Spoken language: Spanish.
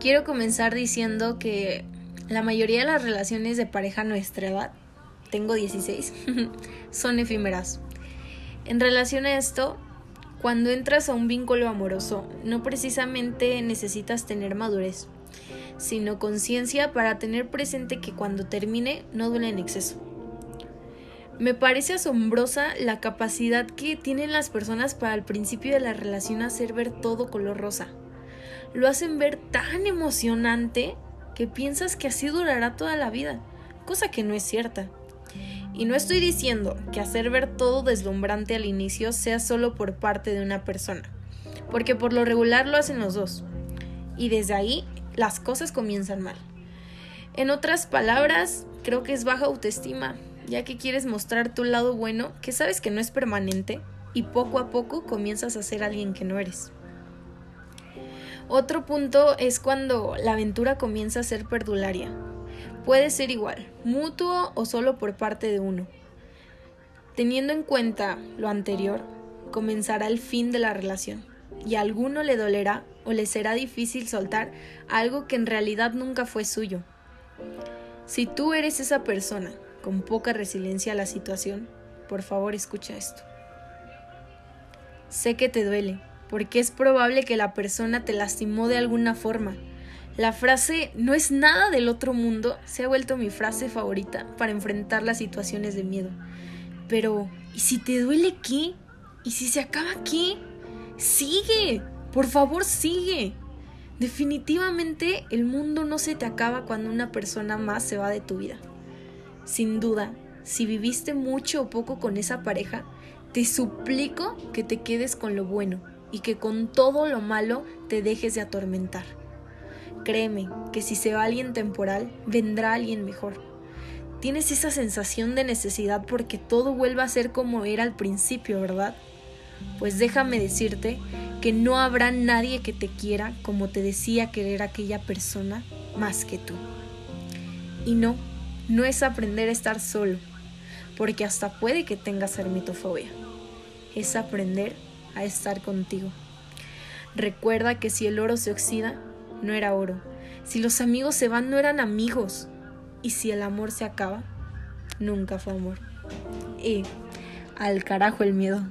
quiero comenzar diciendo que la mayoría de las relaciones de pareja a nuestra edad, tengo 16, son efímeras. En relación a esto, cuando entras a un vínculo amoroso, no precisamente necesitas tener madurez, sino conciencia para tener presente que cuando termine no duele en exceso. Me parece asombrosa la capacidad que tienen las personas para al principio de la relación hacer ver todo color rosa lo hacen ver tan emocionante que piensas que así durará toda la vida, cosa que no es cierta. Y no estoy diciendo que hacer ver todo deslumbrante al inicio sea solo por parte de una persona, porque por lo regular lo hacen los dos. Y desde ahí las cosas comienzan mal. En otras palabras, creo que es baja autoestima, ya que quieres mostrar tu lado bueno que sabes que no es permanente y poco a poco comienzas a ser alguien que no eres. Otro punto es cuando la aventura comienza a ser perdularia. Puede ser igual, mutuo o solo por parte de uno. Teniendo en cuenta lo anterior, comenzará el fin de la relación y a alguno le dolerá o le será difícil soltar algo que en realidad nunca fue suyo. Si tú eres esa persona con poca resiliencia a la situación, por favor escucha esto. Sé que te duele, porque es probable que la persona te lastimó de alguna forma. La frase no es nada del otro mundo se ha vuelto mi frase favorita para enfrentar las situaciones de miedo. Pero, ¿y si te duele qué? ¿Y si se acaba qué? Sigue, por favor sigue. Definitivamente el mundo no se te acaba cuando una persona más se va de tu vida. Sin duda, si viviste mucho o poco con esa pareja, te suplico que te quedes con lo bueno y que con todo lo malo te dejes de atormentar. Créeme que si se va alguien temporal, vendrá alguien mejor. Tienes esa sensación de necesidad porque todo vuelva a ser como era al principio, ¿verdad? Pues déjame decirte que no habrá nadie que te quiera como te decía querer aquella persona más que tú. Y no, no es aprender a estar solo, porque hasta puede que tengas ermitofobia. Es aprender a estar contigo. Recuerda que si el oro se oxida, no era oro. Si los amigos se van, no eran amigos. Y si el amor se acaba, nunca fue amor. Y al carajo el miedo.